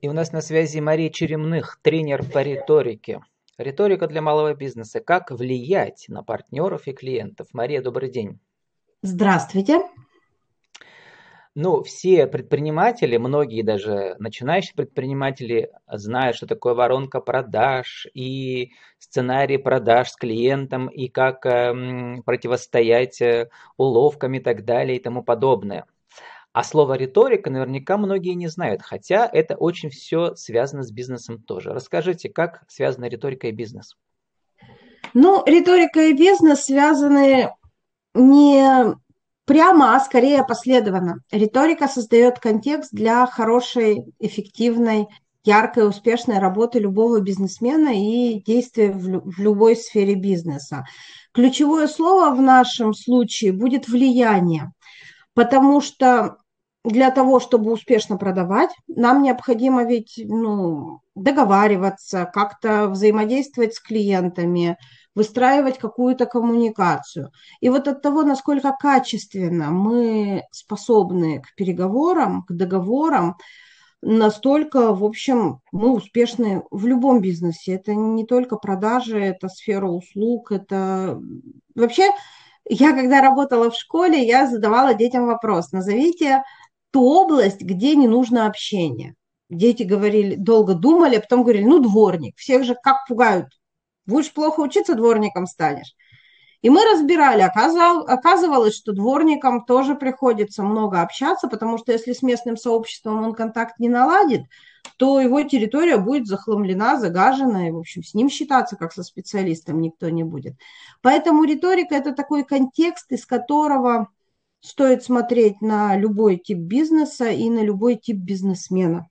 И у нас на связи Мария Черемных, тренер по риторике. Риторика для малого бизнеса. Как влиять на партнеров и клиентов? Мария, добрый день. Здравствуйте. Ну, все предприниматели, многие даже начинающие предприниматели знают, что такое воронка продаж и сценарий продаж с клиентом, и как э, противостоять уловкам и так далее и тому подобное. А слово риторика наверняка многие не знают, хотя это очень все связано с бизнесом тоже. Расскажите, как связана риторика и бизнес? Ну, риторика и бизнес связаны не прямо, а скорее последованно. Риторика создает контекст для хорошей, эффективной, яркой, успешной работы любого бизнесмена и действия в любой сфере бизнеса. Ключевое слово в нашем случае будет влияние, потому что для того, чтобы успешно продавать, нам необходимо ведь ну, договариваться, как-то взаимодействовать с клиентами, выстраивать какую-то коммуникацию. И вот от того, насколько качественно мы способны к переговорам, к договорам, настолько, в общем, мы успешны в любом бизнесе. Это не только продажи, это сфера услуг, это вообще... Я когда работала в школе, я задавала детям вопрос, назовите ту область, где не нужно общение. Дети говорили, долго думали, а потом говорили, ну, дворник. Всех же как пугают. Будешь плохо учиться, дворником станешь. И мы разбирали, оказывалось, что дворникам тоже приходится много общаться, потому что если с местным сообществом он контакт не наладит, то его территория будет захламлена, загажена, и, в общем, с ним считаться как со специалистом никто не будет. Поэтому риторика – это такой контекст, из которого стоит смотреть на любой тип бизнеса и на любой тип бизнесмена.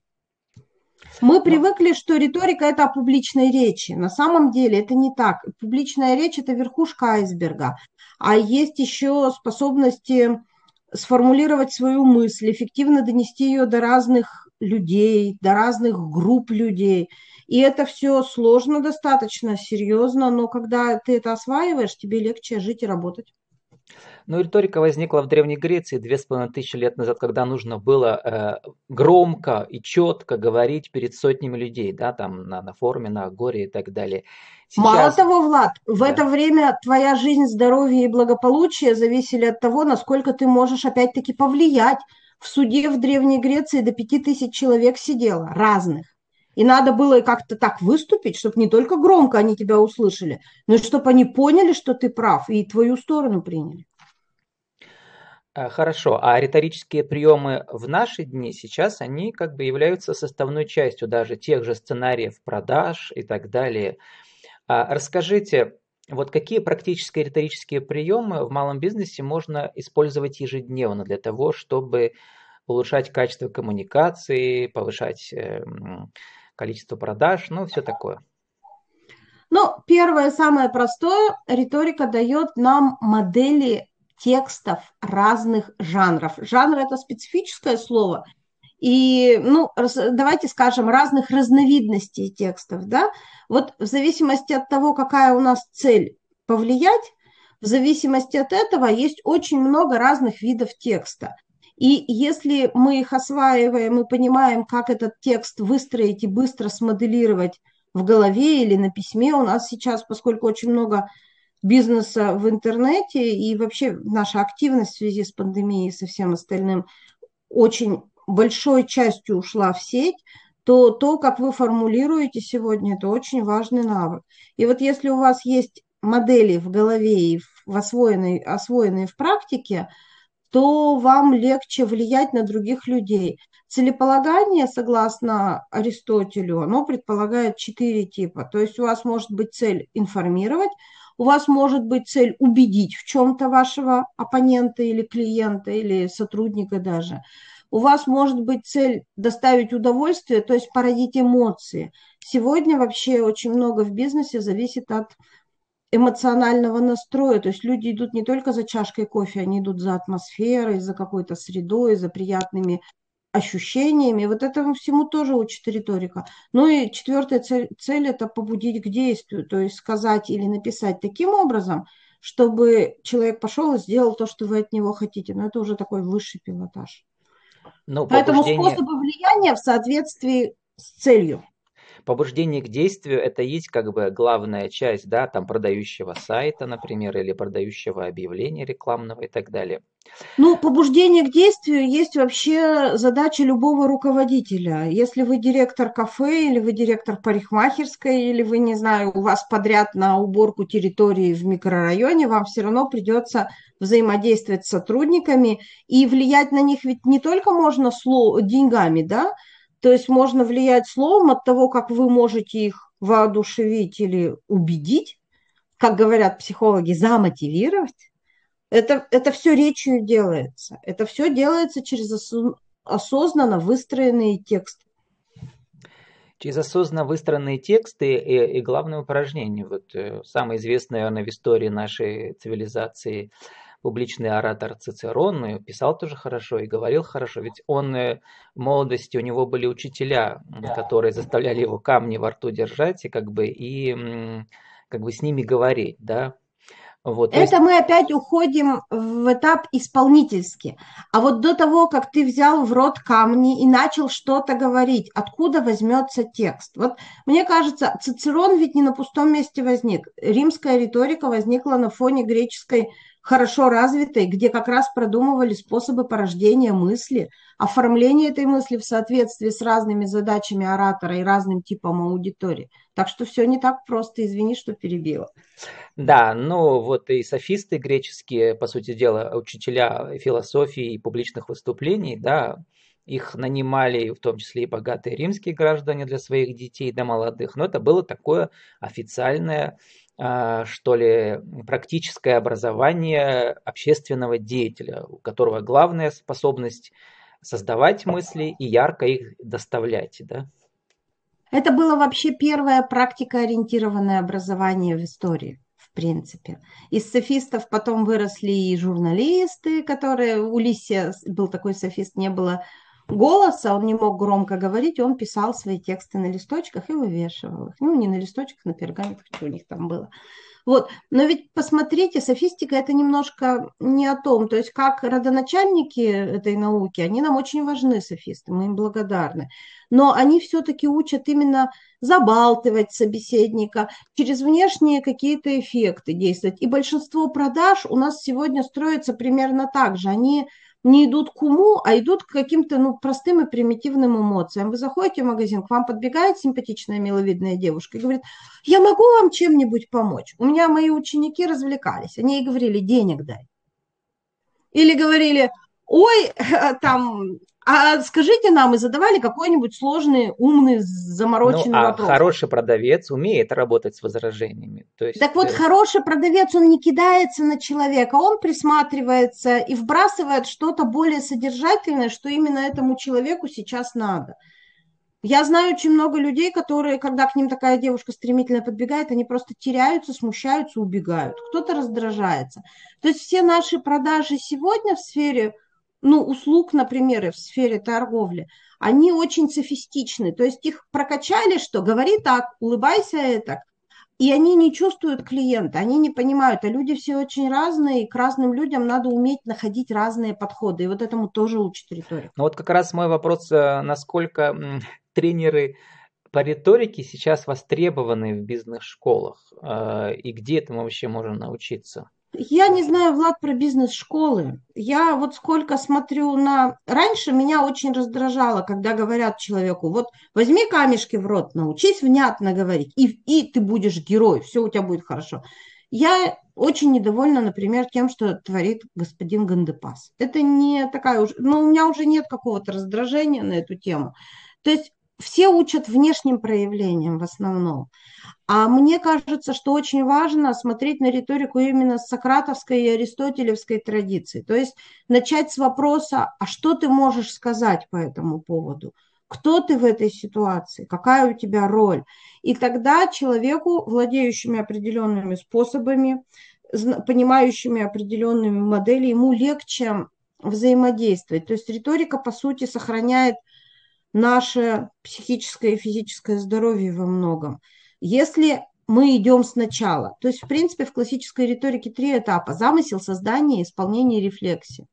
Мы привыкли, что риторика – это о публичной речи. На самом деле это не так. Публичная речь – это верхушка айсберга. А есть еще способности сформулировать свою мысль, эффективно донести ее до разных людей, до разных групп людей. И это все сложно достаточно, серьезно, но когда ты это осваиваешь, тебе легче жить и работать. Но ну, риторика возникла в Древней Греции две с половиной тысячи лет назад, когда нужно было э, громко и четко говорить перед сотнями людей, да, там на, на форуме, на горе и так далее. Сейчас... Мало того, Влад, в да. это время твоя жизнь, здоровье и благополучие зависели от того, насколько ты можешь опять-таки повлиять. В суде в Древней Греции до пяти тысяч человек сидело, разных. И надо было как-то так выступить, чтобы не только громко они тебя услышали, но и чтобы они поняли, что ты прав, и твою сторону приняли. Э, хорошо, а риторические приемы в наши дни сейчас, они как бы являются составной частью даже тех же сценариев продаж и так далее. А расскажите, вот какие практические риторические приемы в малом бизнесе можно использовать ежедневно для того, чтобы улучшать качество коммуникации, повышать эм, количество продаж, ну, все такое? Ну, первое, самое простое, риторика дает нам модели текстов разных жанров. Жанр – это специфическое слово, и, ну, давайте скажем, разных разновидностей текстов, да, вот в зависимости от того, какая у нас цель повлиять, в зависимости от этого есть очень много разных видов текста. И если мы их осваиваем и понимаем, как этот текст выстроить и быстро смоделировать в голове или на письме, у нас сейчас, поскольку очень много бизнеса в интернете и вообще наша активность в связи с пандемией и со всем остальным очень большой частью ушла в сеть, то то, как вы формулируете сегодня, это очень важный навык. И вот если у вас есть модели в голове и в освоенной, освоенные в практике, то вам легче влиять на других людей. Целеполагание, согласно Аристотелю, оно предполагает четыре типа. То есть у вас может быть цель информировать, у вас может быть цель убедить в чем-то вашего оппонента или клиента, или сотрудника даже. У вас может быть цель доставить удовольствие, то есть породить эмоции. Сегодня вообще очень много в бизнесе зависит от эмоционального настроя. То есть люди идут не только за чашкой кофе, они идут за атмосферой, за какой-то средой, за приятными ощущениями. Вот этому всему тоже учит риторика. Ну и четвертая цель, цель – это побудить к действию, то есть сказать или написать таким образом, чтобы человек пошел и сделал то, что вы от него хотите. Но это уже такой высший пилотаж. Ну, Поэтому побуждение... способы влияния в соответствии с целью. Побуждение к действию – это есть как бы главная часть, да, там продающего сайта, например, или продающего объявления рекламного и так далее. Ну, побуждение к действию есть вообще задача любого руководителя. Если вы директор кафе, или вы директор парикмахерской, или вы, не знаю, у вас подряд на уборку территории в микрорайоне, вам все равно придется взаимодействовать с сотрудниками и влиять на них ведь не только можно сло деньгами, да, то есть можно влиять словом от того, как вы можете их воодушевить или убедить, как говорят психологи, замотивировать. Это, это все речью делается. Это все делается через осознанно выстроенные тексты. Через осознанно выстроенные тексты и, и главное упражнение. Вот э, самое известное, наверное, в истории нашей цивилизации – публичный оратор Цицерон, писал тоже хорошо и говорил хорошо, ведь он э, в молодости, у него были учителя, которые заставляли его камни во рту держать и как бы, и как бы с ними говорить, да, вот, Это есть... мы опять уходим в этап исполнительский. А вот до того, как ты взял в рот камни и начал что-то говорить, откуда возьмется текст? Вот мне кажется, Цицерон ведь не на пустом месте возник. Римская риторика возникла на фоне греческой хорошо развитой, где как раз продумывали способы порождения мысли, оформление этой мысли в соответствии с разными задачами оратора и разным типом аудитории. Так что все не так просто, извини, что перебила. Да, ну вот и софисты греческие, по сути дела, учителя философии и публичных выступлений, да, их нанимали в том числе и богатые римские граждане для своих детей, да молодых, но это было такое официальное а, что ли, практическое образование общественного деятеля, у которого главная способность создавать мысли и ярко их доставлять. Да? Это было вообще первое практикоориентированное образование в истории в принципе. Из софистов потом выросли и журналисты, которые... У Лисия был такой софист, не было голоса, он не мог громко говорить, он писал свои тексты на листочках и вывешивал их. Ну, не на листочках, на пергаментах, что у них там было. Вот. Но ведь посмотрите, софистика это немножко не о том, то есть как родоначальники этой науки, они нам очень важны, софисты, мы им благодарны. Но они все-таки учат именно забалтывать собеседника, через внешние какие-то эффекты действовать. И большинство продаж у нас сегодня строится примерно так же. Они не идут к уму, а идут к каким-то ну, простым и примитивным эмоциям. Вы заходите в магазин, к вам подбегает симпатичная миловидная девушка и говорит, я могу вам чем-нибудь помочь? У меня мои ученики развлекались, они ей говорили, денег дай. Или говорили, ой, там, а скажите нам, и задавали какой-нибудь сложный, умный, замороченный ну, а вопрос. хороший продавец умеет работать с возражениями. То есть, так вот, э... хороший продавец, он не кидается на человека, он присматривается и вбрасывает что-то более содержательное, что именно этому человеку сейчас надо. Я знаю очень много людей, которые, когда к ним такая девушка стремительно подбегает, они просто теряются, смущаются, убегают. Кто-то раздражается. То есть все наши продажи сегодня в сфере ну, услуг, например, в сфере торговли, они очень софистичны. То есть их прокачали, что говори так, улыбайся это, и они не чувствуют клиента, они не понимают, а люди все очень разные, и к разным людям надо уметь находить разные подходы, и вот этому тоже учат риторика. Ну вот как раз мой вопрос, э, насколько тренеры по риторике сейчас востребованы в бизнес-школах, э, и где этому вообще можно научиться? Я не знаю, Влад, про бизнес-школы. Я вот сколько смотрю на... Раньше меня очень раздражало, когда говорят человеку, вот возьми камешки в рот, научись внятно говорить, и, и ты будешь герой, все у тебя будет хорошо. Я очень недовольна, например, тем, что творит господин Гандепас. Это не такая уж... Ну, у меня уже нет какого-то раздражения на эту тему. То есть все учат внешним проявлениям в основном. А мне кажется, что очень важно смотреть на риторику именно с сократовской и аристотелевской традиции. То есть начать с вопроса, а что ты можешь сказать по этому поводу? Кто ты в этой ситуации? Какая у тебя роль? И тогда человеку, владеющими определенными способами, понимающими определенными моделями, ему легче взаимодействовать. То есть риторика, по сути, сохраняет наше психическое и физическое здоровье во многом. Если мы идем сначала, то есть, в принципе, в классической риторике три этапа. Замысел, создание, исполнение, рефлексия.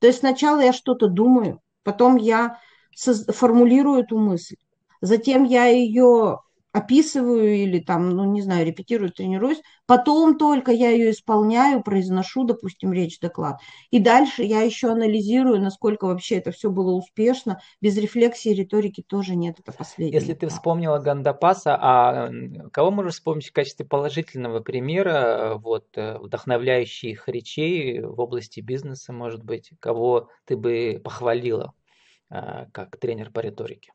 То есть сначала я что-то думаю, потом я формулирую эту мысль, затем я ее описываю или там, ну, не знаю, репетирую, тренируюсь, потом только я ее исполняю, произношу, допустим, речь, доклад. И дальше я еще анализирую, насколько вообще это все было успешно. Без рефлексии риторики тоже нет, это последнее. Если ты вспомнила Гандапаса, а кого можешь вспомнить в качестве положительного примера вот, э, вдохновляющих речей в области бизнеса, может быть, кого ты бы похвалила э, как тренер по риторике?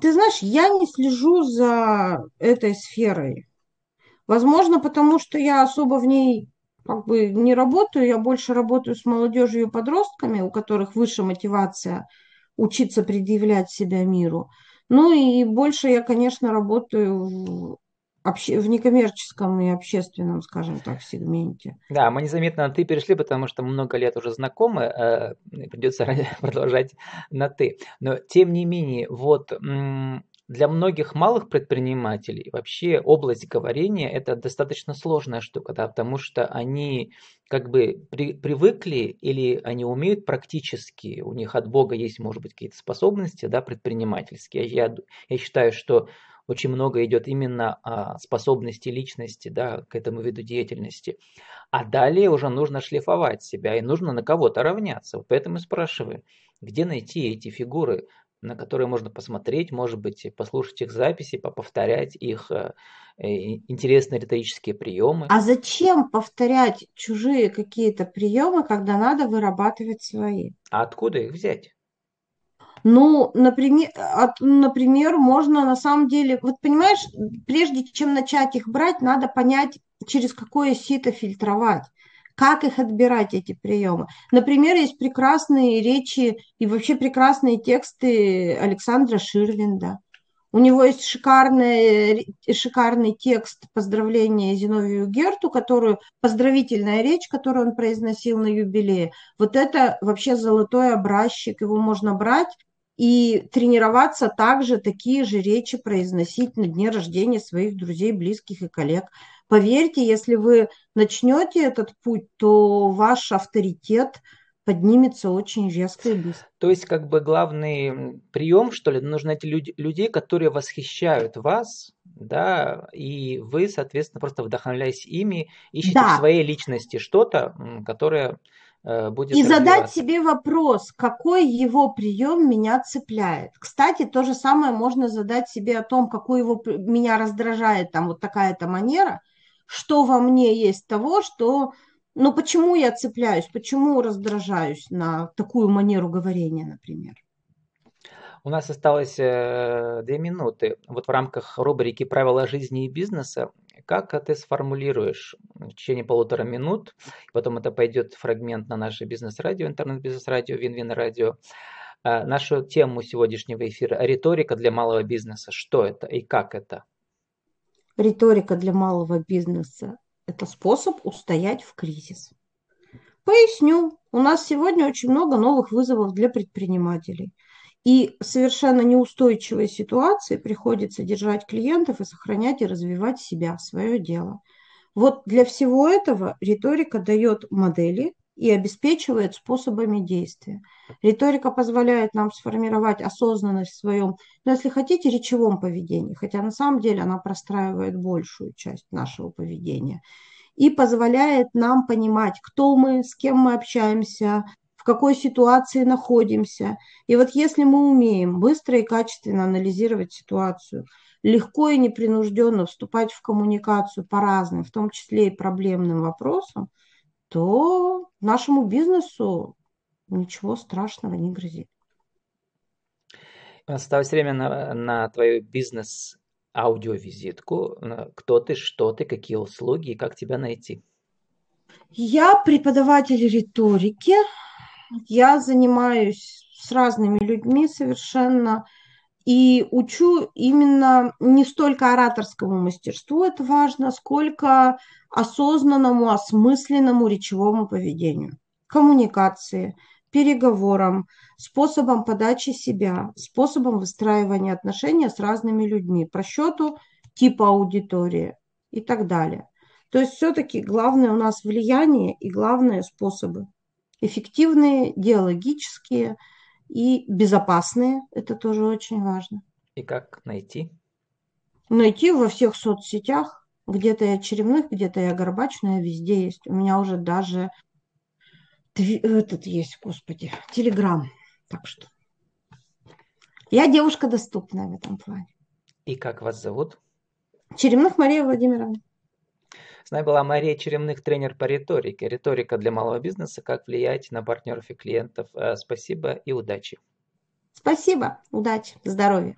Ты знаешь, я не слежу за этой сферой. Возможно, потому что я особо в ней как бы не работаю, я больше работаю с молодежью и подростками, у которых выше мотивация учиться предъявлять себя миру. Ну и больше я, конечно, работаю в некоммерческом и общественном, скажем так, сегменте. Да, мы незаметно на «ты» перешли, потому что много лет уже знакомы, э, придется продолжать на «ты». Но, тем не менее, вот для многих малых предпринимателей вообще область говорения – это достаточно сложная штука, да, потому что они как бы при, привыкли или они умеют практически, у них от Бога есть, может быть, какие-то способности да, предпринимательские. Я, я считаю, что очень много идет именно а, способности личности да, к этому виду деятельности. А далее уже нужно шлифовать себя и нужно на кого-то равняться. Вот поэтому и спрашиваю, где найти эти фигуры, на которые можно посмотреть, может быть, послушать их записи, повторять их э, интересные риторические приемы. А зачем повторять чужие какие-то приемы, когда надо вырабатывать свои? А откуда их взять? Ну, например, от, например, можно на самом деле, вот понимаешь, прежде чем начать их брать, надо понять, через какое сито фильтровать как их отбирать, эти приемы. Например, есть прекрасные речи и вообще прекрасные тексты Александра Ширвинда. У него есть шикарный, шикарный текст поздравления Зиновию Герту, которую, поздравительная речь, которую он произносил на юбилее. Вот это вообще золотой образчик, его можно брать и тренироваться также такие же речи произносить на дне рождения своих друзей, близких и коллег. Поверьте, если вы начнете этот путь, то ваш авторитет поднимется очень резко и быстро. То есть, как бы главный прием, что ли, нужно найти люди, людей, которые восхищают вас, да, и вы, соответственно, просто вдохновляясь ими, ищете да. в своей личности что-то, которое будет И задать себе вопрос, какой его прием меня цепляет. Кстати, то же самое можно задать себе о том, какой его меня раздражает там вот такая-то манера, что во мне есть того, что, ну почему я цепляюсь, почему раздражаюсь на такую манеру говорения, например. У нас осталось э, две минуты. Вот в рамках рубрики «Правила жизни и бизнеса» как ты сформулируешь в течение полутора минут, потом это пойдет фрагмент на наше бизнес-радио, интернет-бизнес-радио, Вин-Вин-радио, э, нашу тему сегодняшнего эфира «Риторика для малого бизнеса». Что это и как это? Риторика для малого бизнеса – это способ устоять в кризис. Поясню. У нас сегодня очень много новых вызовов для предпринимателей – и совершенно неустойчивой ситуации приходится держать клиентов и сохранять и развивать себя, свое дело. Вот для всего этого риторика дает модели и обеспечивает способами действия. Риторика позволяет нам сформировать осознанность в своем, ну, если хотите, речевом поведении, хотя на самом деле она простраивает большую часть нашего поведения и позволяет нам понимать, кто мы, с кем мы общаемся, в какой ситуации находимся. И вот если мы умеем быстро и качественно анализировать ситуацию, легко и непринужденно вступать в коммуникацию по разным, в том числе и проблемным вопросам, то нашему бизнесу ничего страшного не грозит. Осталось время на, на твою бизнес аудиовизитку. Кто ты, что ты, какие услуги и как тебя найти? Я преподаватель риторики, я занимаюсь с разными людьми совершенно и учу именно не столько ораторскому мастерству, это важно, сколько осознанному, осмысленному речевому поведению, коммуникации, переговорам, способом подачи себя, способом выстраивания отношений с разными людьми, просчету типа аудитории и так далее. То есть все-таки главное у нас влияние и главные способы эффективные, диалогические и безопасные. Это тоже очень важно. И как найти? Найти во всех соцсетях. Где-то я Черемных, где-то я Горбачная, везде есть. У меня уже даже этот есть, господи, Телеграм. Так что я девушка доступная в этом плане. И как вас зовут? Черемных Мария Владимировна. С нами была Мария Черемных, тренер по риторике. Риторика для малого бизнеса, как влиять на партнеров и клиентов. Э, спасибо и удачи. Спасибо, удачи, здоровья.